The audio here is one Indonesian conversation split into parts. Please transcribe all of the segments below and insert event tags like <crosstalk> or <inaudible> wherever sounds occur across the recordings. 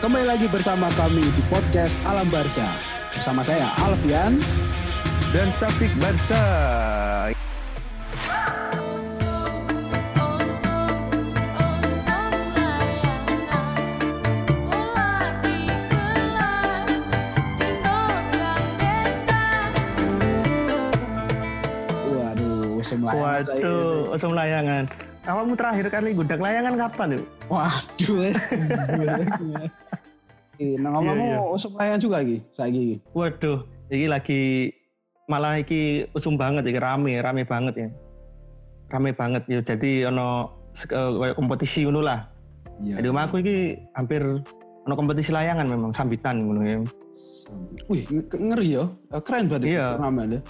Kembali lagi bersama kami di podcast Alam Barca. Bersama saya Alfian. dan Safik Barsa. Kamu terakhir kali gudak layangan kapan yuk? Waduh. <laughs> Nah, ngomong Iya, iya. musim layangan juga lagi, saiki. Waduh, ini lagi malah iki usum banget iki rame, rame banget ya. Rame banget ya. Jadi ono kayak kompetisi ngono lah. Iya. Jadi omahku iki hampir ono kompetisi layangan memang sambitan ngono ya. Wih, nge- ngeri ya. Eh, Keren berarti Iya. turnamen ya.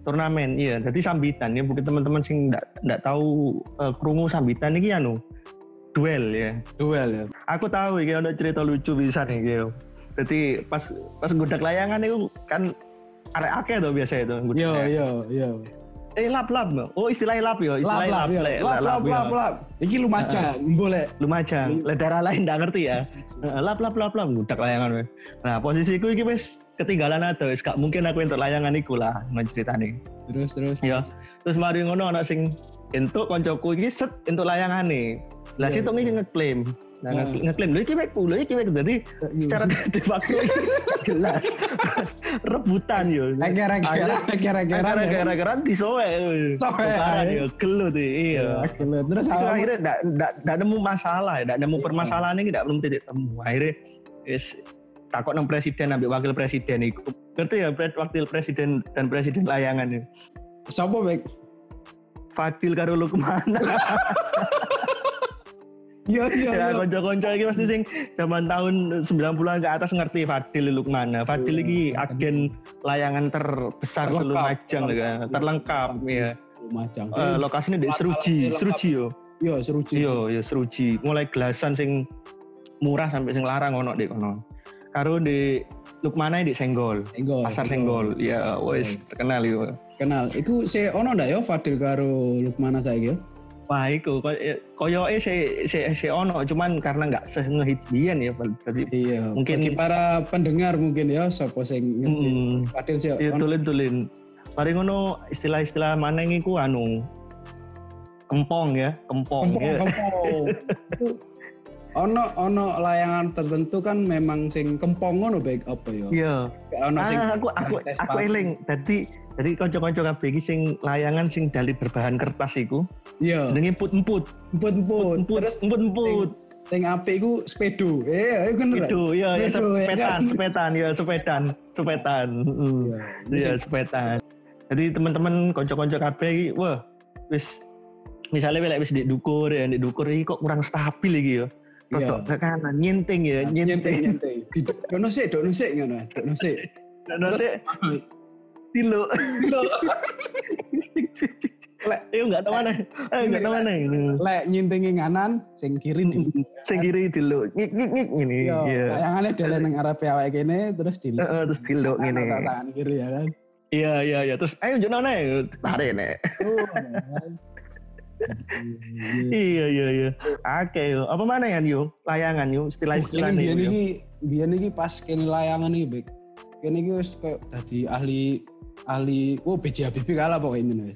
Turnamen iya, jadi sambitan ya mungkin teman-teman sing ndak ndak tahu eh, krungu sambitan iki anu duel ya. Duel ya. aku tahu iki ada cerita lucu bisa nih gitu. Jadi pas pas gudak layangan itu kan arek akeh tuh biasa itu. Yo, yo, yo. Eh lap lap. Oh istilahnya lap yo, Lap, istilahnya lap. Le- Lap, lap, ya. lap, lap. Iki lumayan, boleh. Lumajang, le daerah lain nggak ngerti ya. Lap lap lap lap gudak layangan. Nah posisiku iki wis ketinggalan atau wis gak mungkin aku untuk layangan iku lah ceritane. Terus, terus. Ya. Terus mari ngono ana sing entuk koncoku iki set entuk layangane. Lah Iya, situ iki ngeklaim. Nah, nge- ngeklaim lho iki wekku, lho iki wekku. Jadi secara de facto <laughs> jelas rebutan yo. Eger-egeran. ya. Gara-gara disowe. Sowe, yo gelut iya. Akhirnya, Terus akhirnya ndak ndak nemu masalah, ndak nemu Iya. permasalahan ini ndak belum titik temu. Akhirnya takut nang presiden ambil wakil presiden iku. Ngerti ya wakil presiden dan presiden layangan itu. Siapa, Bek? Fadil karo Lukman. Iya, <laughs> iya, ya iya. konco-konco iki pasti sing zaman tahun 90-an ke atas ngerti Fadil Lukman. Nah, Fadil Iya, iki Fadil. agen layangan terbesar Terlengkap, seluruh Majang terlengkap. kan. Terlengkap ya. Lumajang. Eh, lokasinya di Seruji. Seruji yo. Iya, seru sih. Iya, ya Seruji. Mulai gelasan sing murah sampai sing larang ono di kono. Karo di Lukmana di Senggol, Senggol. Pasar Senggol. Ya wis terkenal yo. Kenal. Iku si ono ndak ya Fadil karo Lukmana saiki ya? Wah, iku koyoke se se se ono cuman karena nggak sengehits biyen ya. Jadi Iya. Mungkin- Bagi para pendengar mungkin ya sapa sing ngerti. Mm. Fadil sih Ya ono. tulin. Mari ngono istilah-istilah mana iku anu kempong ya, kempong. Kempong, ya. kempong. <laughs> Ono ono layangan tertentu kan memang sing kempong ngono baik apa ya? Iya. Ono sing Ah, aku aku aku paku. eling. Dadi jadi kanca-kanca kabeh iki sing layangan sing dari berbahan kertas iku Iya. jenenge emput-emput. Emput-emput. Emput, Terus emput-emput. sing apik iku sepedo. Eh, iku bener. Itu ya, ya sepetan, kan? sepetan ya, sepetan, sepetan. Mm. Iya. Iya, sepetan. Jadi teman-teman konco-konco kabeh wah, wis misalnya wis di dukur ya, di dukur iki kok kurang stabil iki ya. Iya. Ke kanan, nyenting ya, nyenting. nyenting. Di dono sik, dono sik ngono. Dono sik. Nanti tilo. Lho, Lek- Ayo enggak tahu mana. Ayo enggak tahu mana. lek nyintingi nganan sing kiri Sing kiri tilo. Ngik ngik ngik ngene. Iya, Iya. layangannya dele nang arep awake kene terus di Heeh, terus tilo ngene. tangan kiri ya kan. Iya iya iya. Terus ayo njuk nane. Tarik nek. Oh, ya kan. Iya iya iya. Oke yo. Apa mana ya yo? Layangan yo. Istilah-istilah biyen nih. iki biyen iki pas kene layangan iki, Bek. Kene iki wis kayak dadi ahli ahli oh BJ Habibie kalah pokoknya ini.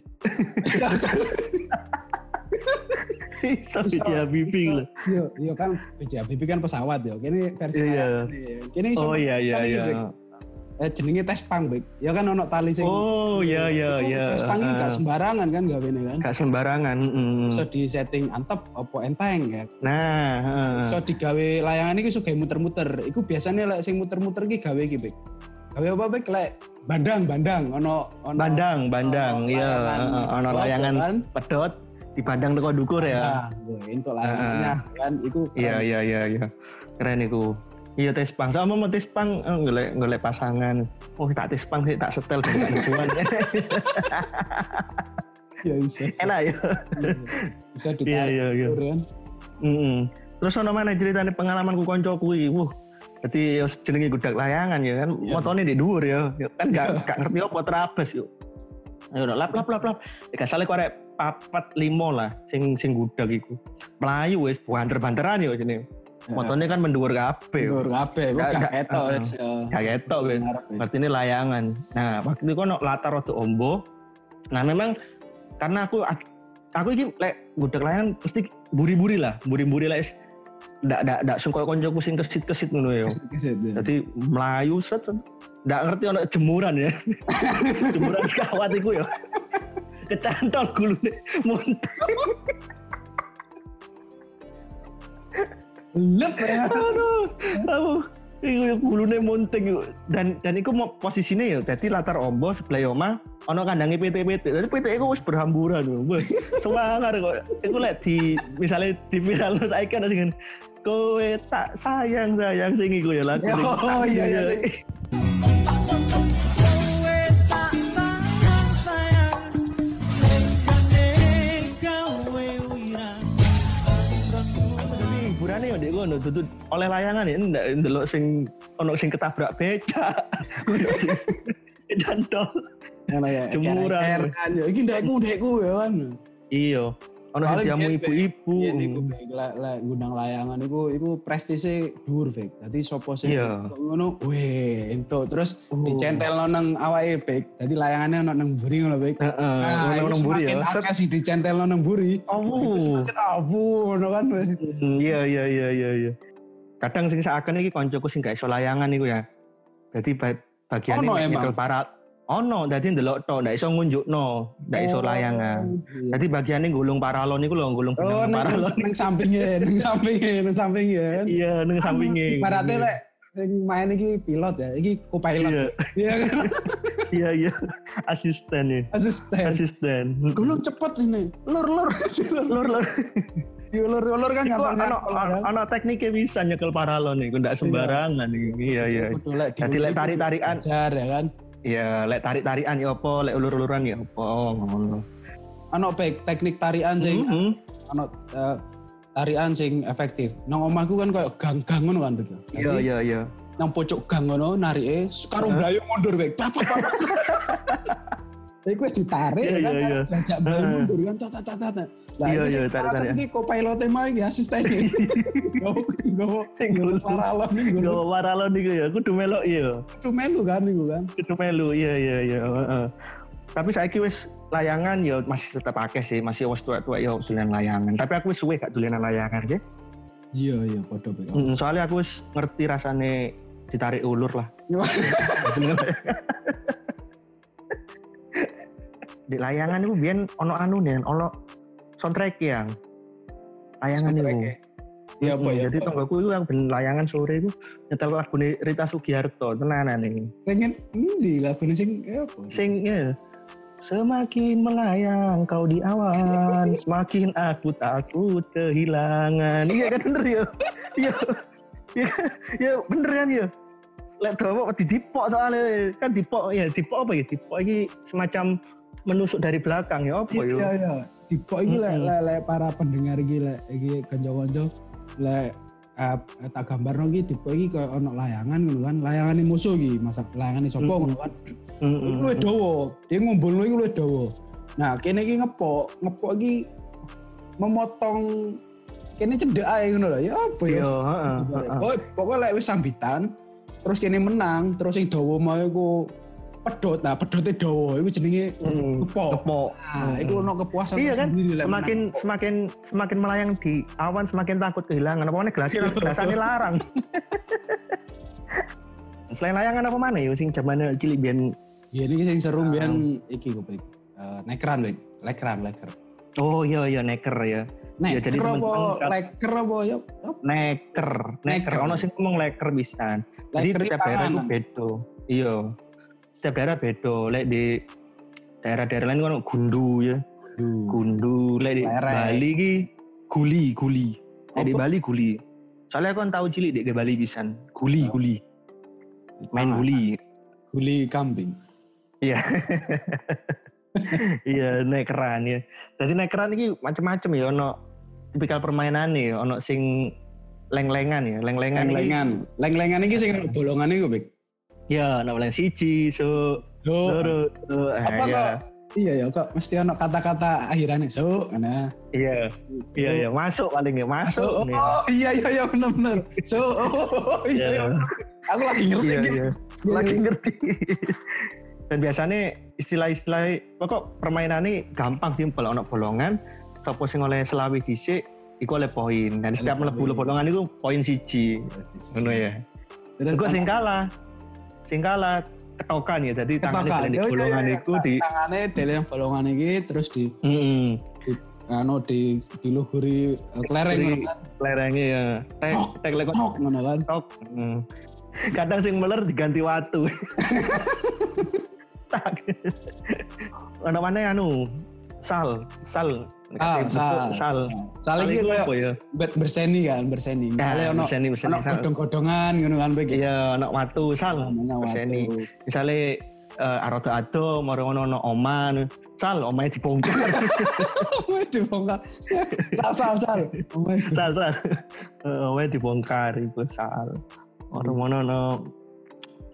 Bisa bibi loh. Iya, iya kan BJ Habibie kan pesawat ya. Kene versi Iya. layangan ini. Kene iso Oh iya iya iya. Eh jenenge tes pang, Bek. Ya kan ono tali sing Oh iya iya iya. Tes pang iki gak Ah, sembarangan kan gawene kan. Gak sembarangan. mm. Bisa di setting antep apa enteng ya. Nah, heeh. Iso digawe layangan iki iso gawe muter-muter. Iku biasanya lek sing muter-muter iki gawe iki, Bek. Gawe apa, Bek? Lek bandang, bandang ono ono bandang, bandang, ono iya, ono layangan kan. pedot dipandang teko dukur ya. Nah, gue untuk layangannya kan iku Iya iya iya iya. Keren iku. Iya tes pang, sama mau tes pang eh, golek golek pasangan. Oh tak tes pang sih tak setel dengan hubungan. <laughs> Ya bisa. Enak ya. <laughs> Bisa Iya ditarik iya iya. kan. Mm-mm. Terus ono mana ceritanya pengalamanku konco kuwi. Wuh, Jadi ya jenenge gudak layangan ya kan, Iya. motone di dhuwur ya. Ya kan gak, gak ngerti apa terabas yuk. Ayo lap lap lap lap. Ya gak salah kok arek papat limo lah sing sing gudak iku. Melayu wis banter-banteran ya jenenge. Motornya kan mendur kabeh. Dhuwur kabeh, kok Gak- gak gak- ketok. Gak ketok kan. Berarti ini layangan. Nah, waktu itu kan latar rada ombo. Nah, memang karena aku aku ini lek gudeg layangan pasti buri-buri lah, buri-buri lah. Ndak ndak ndak sungkok koncoku sing kesit-kesit ngono ya. Kesit-kesit, ya. Jadi melayu set set. ndak ngerti ono jemuran ya. <laughs> jemuran kawat iku ya. Kecantol gulune muntah. Lep ya. Aduh, aku iku ya gulune munting iku. dan dan iku mau posisinya ya jadi latar ombo sebelah oma ono kandangi PT-PT. Jadi PT iku wis berhamburan lho. Wah, Semangat kok. Iku lek di misalnya di viral saiki ana sing kowe tak sayang sayang sing iku ya lagu. Oh, iya, iya, ngono dudu oleh layangan ya ndak ndelok sing ono sing ketabrak becak. Ono sing Jantol. Ngono ya. Jemuran. Kerekan, ya. Iki ndekku, ndekku ya kan. Iya. Ono sing diamu ibu-ibu. Iya, niku lek ngundang layangan iku iku prestise dhuwur, Bek. Dadi sapa sing Iya. ngono, weh, entuk terus Oh. dicentelno nang awake, Bek. Dadi layangannya ono nang mburi ngono, Bek. Heeh, Nah, ono nang mburi ya. semakin akeh sih dicentelno nang mburi. Oh. Semakin abu ngono kan. Hmm, Iya iya iya iya iya. Kadang sing seakan iki koncoku sing gak iso layangan iku ya. Jadi ba bagian ini emang? nyekel para ono dadi ndelok tok ndak iso ngunjukno, ndak iso layangan. iya. Jadi bagiannya gulung paralon iku lho, gulung Oh, benang nang paralon. nang sampingnya, <laughs> nang sampingnya, nang sampingnya. kan. Iya, ning sampinge. Ibaratnya lek sing main iki pilot ya, iki co-pilot. Iya. Iya kan? <laughs> Iya iya. Asisten ya. Asisten. Asisten. Gulung cepet ini. Lur lur. <laughs> Lur lur. Iya lur lur kan gampang ana ana- tekniknya bisa nyekel paralon iku ndak sembarangan. Iya iya. Jadi lek tarik-tarikan Ajar ya kan. Ya lek tarik-tarikan ya apa, lek ulur-uluran ya apa. Ngono. Ano baik teknik tarian sing Mhm. ano eh, tarian sing efektif. Nang omahku kan koyo gang-gang ngono kan begitu. Iya iya iya. Nang pojok gang ngono narike karo mlayu mundur baik. <laughs> Iku wis ditarik Iya, kan iya, iya. diajak mlayu Heeh. mundur kan tat tat tat. tat. Lah Iya, ini iya, sing tarik-tarik. Iki co-pilot mah iki asisten <laughs> iki. Gowo gowo Sing gulung. paralon iki Gawa gowo. paralon iku ya, kudu melok iya. Itu melu kan iku kan. Kudu melu, iya iya iya. Tapi saiki wis layangan ya masih tetap akeh sih, masih wis tua-tua ya dolan layangan. Tapi aku wis suwe gak dolanan layangan ya. Iya iya baik. Mm, soalnya aku wis ngerti rasane ditarik ulur lah. <laughs> <laughs> Di layangan itu biyen ono anu nih, ono soundtrack yang layangan itu. Iya apa ya? Jadi tonggoku itu yang ben layangan sore itu nyetel lagu Rita Sugiharto, tenanan nih. pengen endi lagune sing eh, apa? Sing ya. Semakin melayang kau di awan, <laughs> semakin aku takut kehilangan. Iya kan bener ya? Iya. Iya, ya bener kan ya? Lek dawa di dipok soalnya kan dipok ya dipok apa ya dipok ini semacam menusuk dari belakang ya apa Iya ya? iya. Dipok iki lek para pendengar iki lek iki kanca-kanca lek eh, tak gambarno iki dipok iki koyo ono layangan ngono kan. Layangane musuh iki, masa layangane sapa Mm-mm. ngono kan. Luwih dawa. Dia ngumpulno iki luwih dawa. Nah, kene iki ngepok, ngepok iki memotong kene cendek ae ngono lho. Ya apa ya? Iya. Oh, pokoknya lek wis sambitan, terus kene menang, terus sing dawa mau iku pedot. Nah, pedote dawa iku jenenge Mm, Kepok. Kepok. Nah, itu ono kepuasan Iya kan? tersendiri lek Semakin menang. semakin semakin melayang di awan semakin takut kehilangan. Apa mana gelasnya gelasnya larang. <laughs> Selain layangan apa mana ya sing zaman cilik biyen Ya ini sing seru biyen iki kok baik. Eh, nekran baik, lekran, leker. Oh iya iya neker ya. Ya, jadi Neker apa leker apa ya? apa? Neker, neker. Ono sing ngomong leker bisa. Jadi setiap daerah itu beda. Iya. Setiap daerah beda. Lek di daerah-daerah lain kan gundu ya. Duh. Gundu. Lek di. Bali ki guli, guli. Lek di? Bali guli. Soalnya aku kan tahu cilik di Bali pisan. Guli, Oh. guli. Main Ah, guli. Guli kambing. Iya. <laughs> iya, nekeran ya. Jadi nekeran ini macam-macam ya ono tipikal permainan nih, ono sing leng-lengan ya, leng-lengan Leng-lengan. Leng-lengan iki sing bolongane kok, Bik. Ya, ono leng siji, so Yo. loro, so, eh, Apa ya. kok Iya ya kok mesti ono kata-kata akhirannya so nah. Iya, iya, iya. Masuk paling ya, masuk. So, nih. oh iya iya iya benar benar. So oh, iya, iya. Aku lagi ngerti Iya, iya. Lagi ngerti. Dan biasanya istilah-istilah pokok permainannya gampang simpel ono bolongan, sapa sing oleh selawi dhisik iku oleh poin. Dan setiap mlebu bolongan itu poin siji. Ngono ya. Terus sing kalah. Sing kalah ketokan ya. Jadi tangannya ketokan. di Oh, iya, bolongan iya. iku di tangannya dele yang bolongan iki terus di Heeh. anu di diluhuri eh, kelereng Di- kan. Lerengnya ya. Tek tek lekot Tok ngono kan. tok. Hmm. Kadang sing meler diganti watu. <laughs> Tak. Ono mana anu? Sal, sal. Ah, sal. sal. Sal itu koyo apa ya? ber- berseni kan, berseni. Misalnya ono berseni, berseni, ono sal. godong-godongan ngono kan begitu. Iya, ono watu sal. Berseni. Misalnya eh arodo ado, moro ono ono oman, sal, omae dibongkar. <laughs> Oh, dibongkar. Sal sal sal. Sal, sal. <laughs> Eh, Omae dibongkar iku sal. Moro ono ono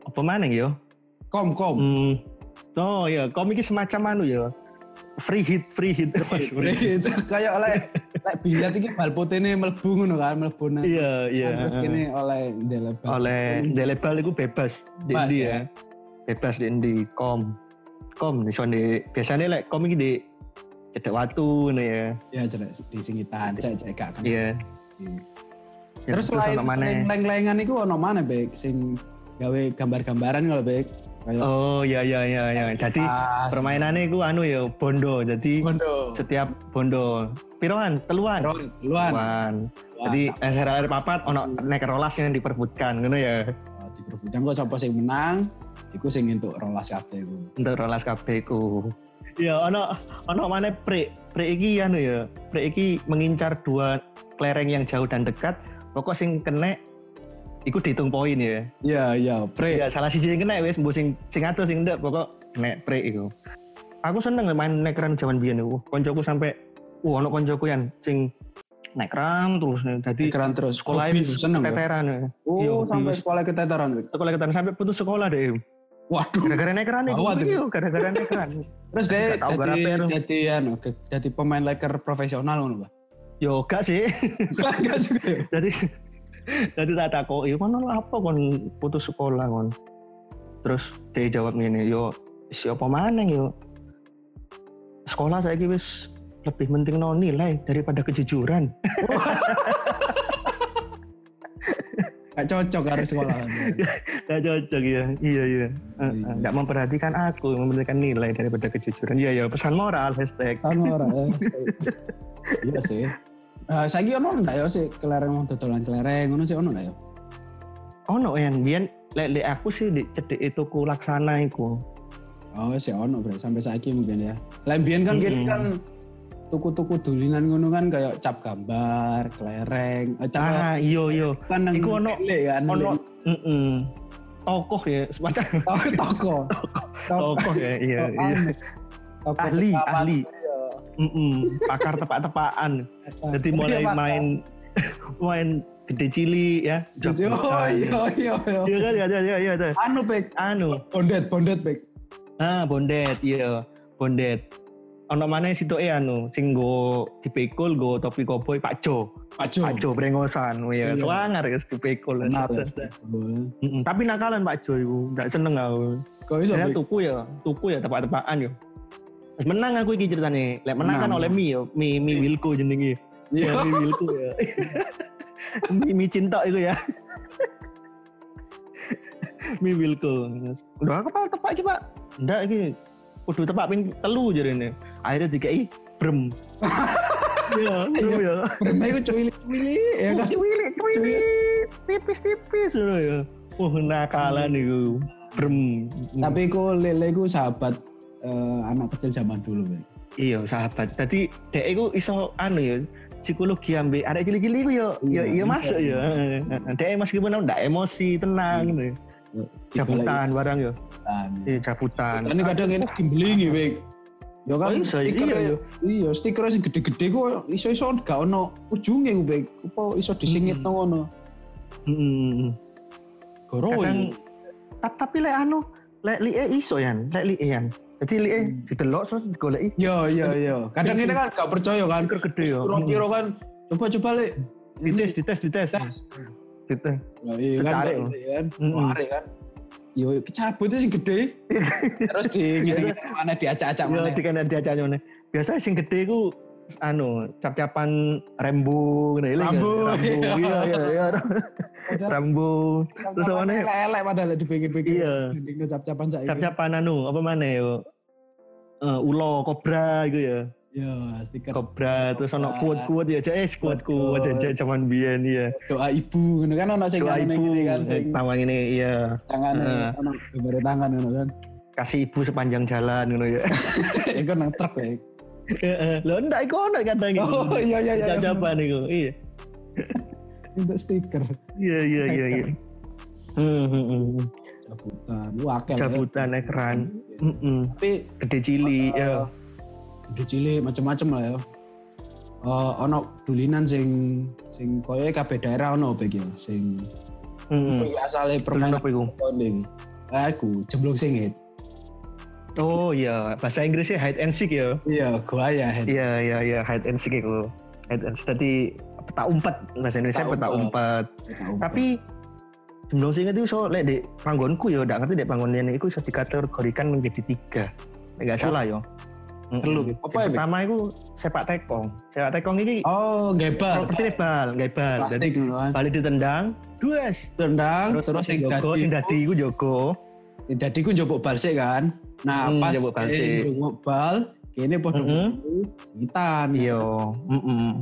apa maneh yo? Kom kom. Hmm. Oh iya, komik iki semacam anu ya. Free hit, free hit. Itu kayak oleh lek biliar iki bal putihne mlebu ngono kan, mlebu nang. Iya, iya. Terus kene oleh delebal. oleh delebal itu bebas di Bebas, Indi ya. ya. Bebas di Indi kom. Kom di di biasanya lek kom iki di cedek watu ngono ya. Ya jelek di singitan, cek cek gak kan. Iya. Terus selain leng-lengan iku ono mana Bek sing gawe gambar-gambaran kalau Bek. Kayak Oh iya iya iya iya. Jadi tas, permainannya itu anu ya bondo. Jadi bondo. setiap bondo piroan, teluan. Luan. Teluan. Wah, Jadi cap- SR air papat ono nek rolas yang diperbutkan ngono ya. Wah, di grup kok sapa sing menang, iku sing entuk rolas kabeh iku. untuk rolas kabeh ku. Ya ono ono mana pre pre iki anu ya. Pre iki mengincar dua kelereng yang jauh dan dekat. Pokok sing kena iku dihitung poin ya. Iya, iya, pre. Ya salah siji sing kena wis mbuh sing sing atus sing ndak pokok kena pre iku. Aku seneng main nekran zaman biyen iku. Koncoku sampai wah ono koncoku yang sing nekran terus nih. Jadi Keren terus. sekolah Hobi, seneng ya. keteteran ya. Oh, Iya, sampai sekolah keteteran. Sekolah keteteran sampai putus sekolah deh. Waduh. Gara-gara nekran itu. Iya, gara-gara nekran. Terus deh jadi ya, jadi anu jadi pemain leker profesional ngono, Pak. Yo gak sih. Enggak juga ya. jadi jadi tak takoki kon lha apa kon putus sekolah kon terus dia jawab ngene yo siapa mana yo sekolah saya wis lebih penting no nilai daripada kejujuran <laughs> Gak cocok harus sekolah. <laughs> gak cocok ya iya iya eh, Iya. nggak memperhatikan aku memperhatikan nilai daripada kejujuran iya ya pesan moral hashtag ora. eh. Iya sih. Eh saiki ono ndak ya sih kelereng mau dodolan kelereng ngono sih ono ndak ya? ono yang biyen lek lek aku sih di cedek itu ku laksana iku Oh, sih ono bre sampai saiki mungkin ya. Lain biyen kan kini Mm-mm. kan tuku-tuku dulinan ngono kan kayak cap gambar, kelereng, eh, cap ah iya iya kan iku ono- kan. ono mm tokoh ya semacam Oh, toko. <laughs> tokoh ya iya iya. Toko Ahli, ahli. Iya. Mm-mm, pakar tepak-tepakan. Jadi mulai Iya, main <laughs> main gede cili ya. Jadi, Oh iya iya iya. iya kan? Iya iya iya iya. Anu pek, anu. Bondet bondet pek. ah bondet iya. Bondet. Ono mana situ eh anu sing go dipikul go topi koboi Pak Jo. Pak Jo. Pak Jo brengosan ya dipikul. Set, set. Mm-mm, tapi nakalan Pak Jo itu nggak seneng aku. Kok iso tuku ya tuku ya tepak-tepakan yo. Terus menang aku iki ceritanya lek menang kan Menang. oleh Mi yo Mi Mi Wilko jenenge Iya. <laughs> Ya, Mi Wilko ya Mi Mi cinta itu ya Mi Wilko udah aku pak tepak iki pak ndak iki kudu tepak ping telu jarene akhirnya dikai <laughs> brem Iya, brem ya. Breme iku cuwili-cuwili ya kan. Cuwilik, cuwilik, tipis-tipis ngono ya. Wah, nakalan iku. Brem. Tapi iku lele iku sahabat eh, anak kecil zaman dulu, Bek. Iya sahabat. Jadi dek iku iso anu ya psikologi ambek arek cilik-cilik iku yo yo Iya, yo masuk ya. Dek meskipun ndak emosi tenang gitu. ya. Jabutan barang yo. Iya jabutan. Ini kadang ini gimbelingi, Bek. Ya kan, Oh, stiker iya, iya. iya, stiker sing gede-gede kok iso-iso gak ono ujunge ku, Bek. Apa iso disingit Hmm. ngono. Heeh. Goro ya. ta- tapi lek anu lek li iso yan, lek li yan. Li eh didelok terus digoleki. Yo yo yo. Kadang ini kan gak percaya kan. Piro gede ya. Piro-piro kan coba-coba lek Dites, dites, dites. tes. Dites. Nah, iya kan, kan, iya kan. Kecari kan. Yo kecabut sing gede. <laughs> Terus di ngene mana diacak-acak mana. dikene diajak ngene. Biasanya sing gede ku anu cap-capan rembu ngene lho. Rambu, Rambu. <laughs> Iya iya iya. Rambu. Terus apa nih? Elek padahal dipikir-pikir. Iya. Ding cap-capan saiki. Cap-capan anu apa mana yo? Eh, ulo kobra gitu ya. Yo, stiker Kobra terus ono kuat-kuat ya, cek eh kuat-kuat aja zaman biyen iya. doa ibu ngono kan ono sing Doa ngene ibu iki kan tawa ini iya. tangan ono gambar tangan ngono kan. Kasih ibu sepanjang jalan ngono ya. <laughs> Iku nang truk ya. Heeh. Lho ndak iku ono kadang gitu. Oh iya iya iya. Cap-capan iku. Iya. Untuk stiker Iya iya iya iya. Hmm, hmm, hmm. cabutan. Wah, akeh. ya. Cabutan ekran. Mm-mm. Tapi Gede cili ya. Gede cilik macam-macam lah ya. Eh ono dulinan sing sing koyo kabeh daerah ono iki sing Mm. iki asale Permainan apa iku? Aku jemblung singit. Oh iya, bahasa Inggrisnya hide and seek ya. Iya, gua ya. Iya iya iya hide and seek itu. Hide and seek tadi peta umpet bahasa Indonesia Peta peta umpet. umpet. Tapi jumlah sing itu so lek di panggonku ya ndak ngerti di panggonan itu bisa dikategorikan menjadi tiga. Nek nggak salah ya. Mm-mm. Telu. Yang Apa ya, Bek? pertama itu sepak tekong. Sepak tekong ini Oh, gebal. properti bal, nggak bal. Jadi kan. balik ditendang, dues. Tendang terus sing jogo, dadi sing dadi iku jogo. Dadi ku njupuk bal sik kan. Nah, Hmm, pas njupuk bal kene padha Mm-mm. ngitan. Iya, heeh.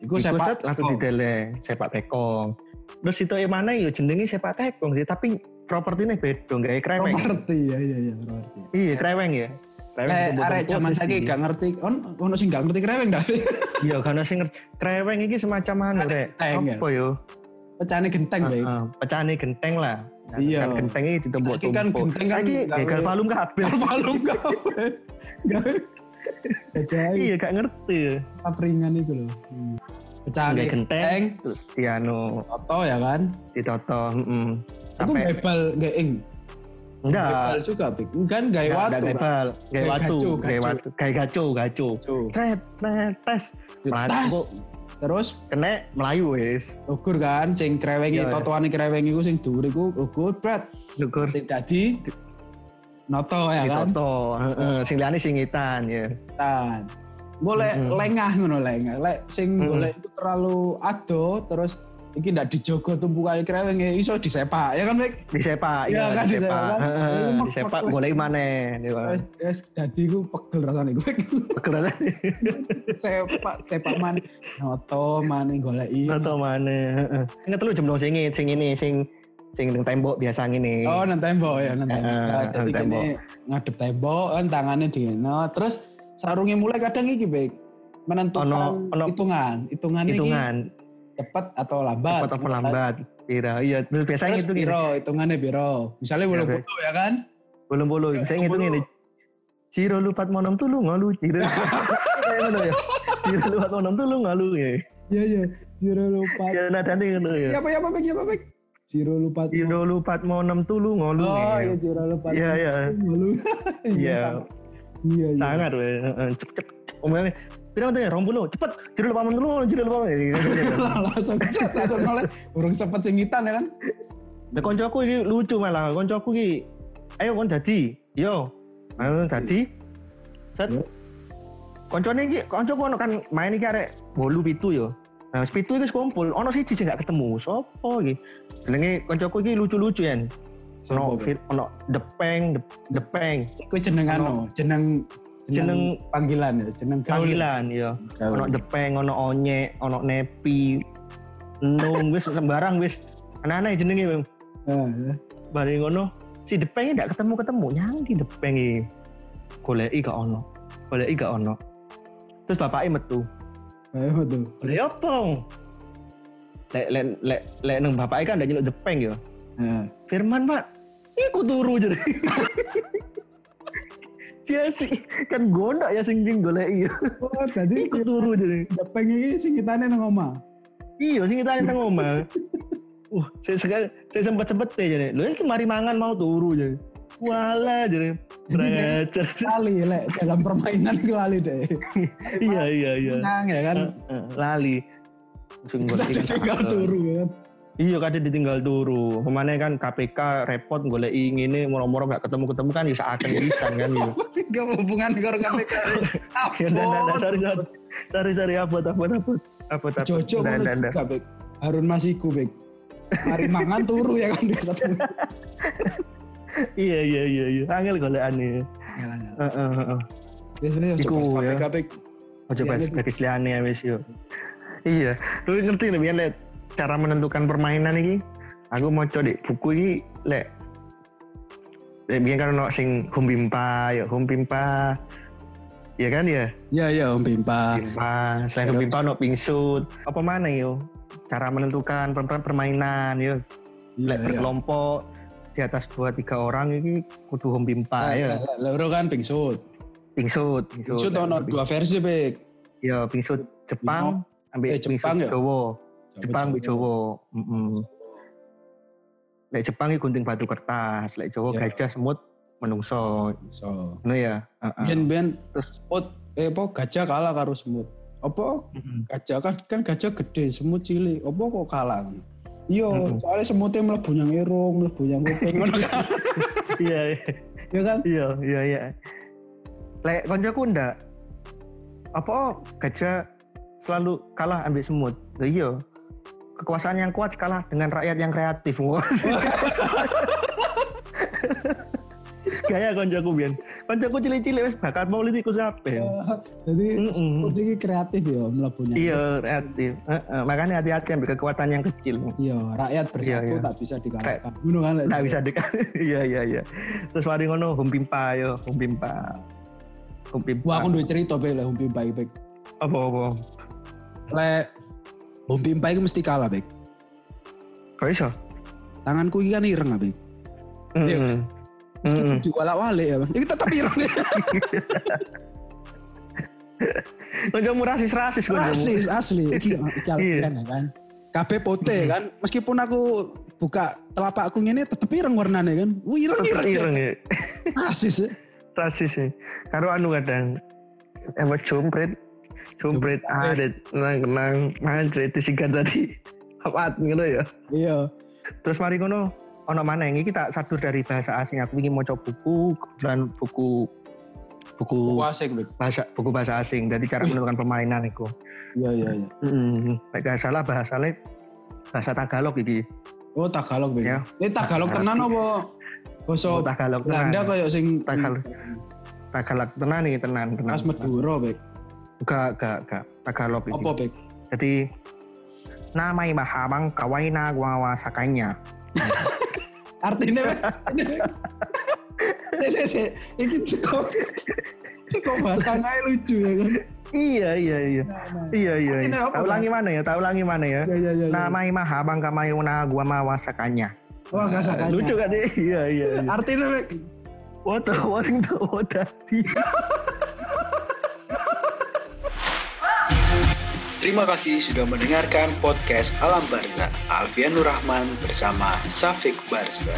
Iku Iku sepak langsung didele sepak tekong. Terus itu yang mana ya jenenge sepak tekong sih, tapi propertinya beda, nggak kreweng. properti ya iya iya properti. Iya, kreweng ya. Kreweng disebut arek zaman saiki gak ngerti on ono sing gak ngerti kreweng dah. Iya, karena sing ngerti- kreweng iki semacam anu rek. Genteng ya? Apa yo? Pecahane genteng baik. Heeh, pecahane genteng lah. Nah, Iya. kan Genteng iki ditembok Saiki kan genteng kan gagal palung kabeh. Palung. Gajah Iya, gak ngerti. tetap ringan itu loh. Hmm. Pecahane genteng, terus di anu foto ya kan. ditoto, heeh. Aku Sampai gebal gak ing. enggak. Juga, Pik. Kan Enggak, watu. enggak gawe Gawe watu, gacu, gawe gacu. watu, gawe gacu. Tret, tret, tes. Tas. Terus Kena Melayu wis. ukur kan sing krewengi Iya, iya. totoane krewengi iku sing dhuwur iku ukur berat. Syukur Sing dadi noto ya kan. ditoto, heeh, sing liyane singitan ya. Tan. Boleh lengah ngono lengah. Lek sing golek itu terlalu ado terus iki ndak dijogo tumpukan kreweng ya iso disepak ya kan Mik? Disepak, Iya, iya, kan, disepak. disepak, kan. Heeh, disepak golek maneh. Wes wes dadi ku pegel rasane gue. Pegel sepak sepak man noto mane goleki. Noto maneh, heeh. Ingat lu jemblong singit, sing ini sing sing ning tembok biasa ngene. Oh, nang tembok ya, nang tembok. Nang Jadi kene ngadep tembok kan tangannya dingin. Terus sarungnya mulai kadang iki baik menentukan Ono- ono- hitungan, hitungan iki Hitungan cepat atau lambat. cepat apa lambat. Pira, iya, terus biasanya Terus itu gini. piro, hitungannya piro. Misalnya Iya, boleh Bek. puluh ya kan? Belum belum, saya ngitung Belum. ini. Ciro lupat monom tuh lu ngalu, ciro. <laughs> Ya. Ciro lupat monom tuh lu ngalu ya. Iya iya. Ciro lupa. Ya nada nih ngono ya. Siapa ya apa siapa Bek? Ciro lupa. Ciro lupat monom tuh lu ngalu. Oh ya. iya Ciro lupa. Iya, <laughs> iya. Iya. sama. Iya iya. Sangat Cepet cepet. Omongnya Pirang tuh puluh, cepet, ciro lupa monom tuh lu, ciro lupa monom. langsung langsung noleh. Urung sepet singitan ya kan? Nah, koncoku iki lucu malah. Koncoku iki ayo kon dadi. Yo. Ayo dadi. Set. Koncone iki koncoku ono kan main iki arek bolu pitu yo. Nah, pitu iki wis kumpul, ono siji sing gak ketemu. Sopo iki? Jenenge koncoku iki lucu-lucu ya. Ono fit, ono depeng, dep- depeng, Iku jeneng anu, jeneng Jeneng- panggilan ya, jeneng panggilan yo. Gaul. Ono depeng, ono onyek, ono nepi, nung wis sembarang wis. Anak-anak jenenge Bang. Eh, ya. Bari ngono, si depengnya gak ketemu-ketemu, nyang di depeng iki. Goleki gak ono. Goleki gak ono. Terus bapaknya metu. Ayo tuh. Goleki apa? Lek lek lek lek nang bapaknya kan ndak nyeluk depeng yo. Eh. Firman, Pak. Iku turu jadi. <laughs> Dia sih kan gondak ya sing sing goleki. yo. Oh, tadi Iku turu jadi. depeng iki singitane nang omah. Iya, sing kita nang omah. Uh, saya sekali saya sempat sempet deh jadi. Lho iki mari mangan mau turu jadi. Wala jadi beracer. Lali lek dalam permainan itu lali deh. Iya iya iya. Nang ya kan. Eh, eh, Lali. Kita kan tinggal turu ya kan. Iya kadang ditinggal turu. Ke mana kan KPK repot golek ini moro-moro gak ketemu-ketemu kan bisa akan bisa kan <laughs> gitu. Gak hubungan karo KPK. <laughs> Ya sorry sorry. Sorry sorry apa apa apa apa apa. Jojo juga Bek. Harun Masiku Bek. Hari mangan turu ya kan. Iya iya iya iya. Angel golekane. Ya, Heeh heeh. Biasanya coba ya. KPK Bek. Ojo ya wis yo. Iya, lu ngerti nih biar liat cara menentukan permainan ini. Aku mau coba buku ini lek lek biar kan ono sing humbimpa ya humbimpa. Ya kan ya, Ya ya Om Pimpa. Humbimpa. Selain Terus? humbimpa ono pingsut. Apa mana yo? Cara menentukan per- per- permainan yo. Iya, Lek berkelompok di atas dua tiga orang ini kudu humbimpa ya. Loro kan pingsut. Pingsut, Pingsut ono dua versi Bek. Ya pingsut Jepang, ambil Eh, Jepang ya? Jawa. Jepang bi Jawa. Heeh. Lek Jepang iki gunting batu kertas, lek Jawa Ya. gajah semut menungso. So. Ngono ya. Heeh. Ben ben Terus- semut eh apa gajah kalah karo semut. Apa gajah kan kan gajah gede, semut cilik. Apa kok kalah? Iya, Mm-mm. soalnya semutnya mlebu yang irung, mlebu yang <laughs> kuping ngono kan. Iya, iya. Ya kan? iya, iya, iya. Lek koncoku ndak apa gajah selalu kalah ambil semut. Lah iya. Kekuasaan yang kuat kalah dengan rakyat yang kreatif. <laughs> Gaya koncoku biyen. Koncoku cilik-cilik wis bakat politikus kabeh. Jadi Mm-mm. semut ini kreatif ya mlebu yang. Iya, kreatif. Heeh, makanya hati-hati ambil kekuatan yang kecil. Iya, rakyat bersatu Iya, iya. tak bisa dikalahkan. Ngono kan? Nggak bisa dekat. <laughs> Iya, iya, iya. Terus mari ngono humpimpa yo, humpimpa. Humpimpa. Wah, aku duwe cerita Bek lek Humpi Mpai Bek. apa apa? Lek Humpi Mpai iki mesti kalah Bek. Kok iso? Tanganku iki kan ireng Bek. Iya. Heeh. Meskipun diwalak-walik ya, Bang. Iki tetap ireng. <laughs> Koncomu rasis-rasis koncomu. Rasis asli. Iki iki Iya. ya kan. Kabeh pote kan. Meskipun aku buka telapakku ngene tetep ireng warnane kan. Wih, ireng ireng. ireng ya. Rasis ya. Rasis ya. Karo anu kadang apa jompret jompret ada kenang kenang mancret disingkat tadi <laughs> apa ngono ya Iya. terus mari ngono ono mana yang kita satu dari bahasa asing aku ingin mau buku kebetulan buku buku Kuasek Bek. bahasa buku bahasa asing jadi cara menentukan permainan itu Iya, iya, iya. mm gak salah bahasanya bahasa Tagalog iki Oh, Tagalog. Ya. Eh Tagalog tenan apa? Basa oh, Tagalog Belanda kayak sing Tagalog Tagalog tenan nih tenan tenan Mas Madura Bek. Gak gak gak Tagalog iki Apa Bek? jadi namai mahabang kawaina gua sakanya <laughs> Artinya sik sik. Iki kok kok bahasanya lucu ya kan. iya iya iya Nah, nah. iya iya iya. apa, tak ulangi mana ya tak ulangi mana ya Ya ya ya. ya. namai mahabang kamayuna gua mawasakanya Wah, enggak sakanya. lucu kan deh iya iya iya Artinya Bek. Wota, waring tuh, wota. Terima kasih sudah mendengarkan podcast Alam Barza. Alfian Nurrahman bersama Safik Barza.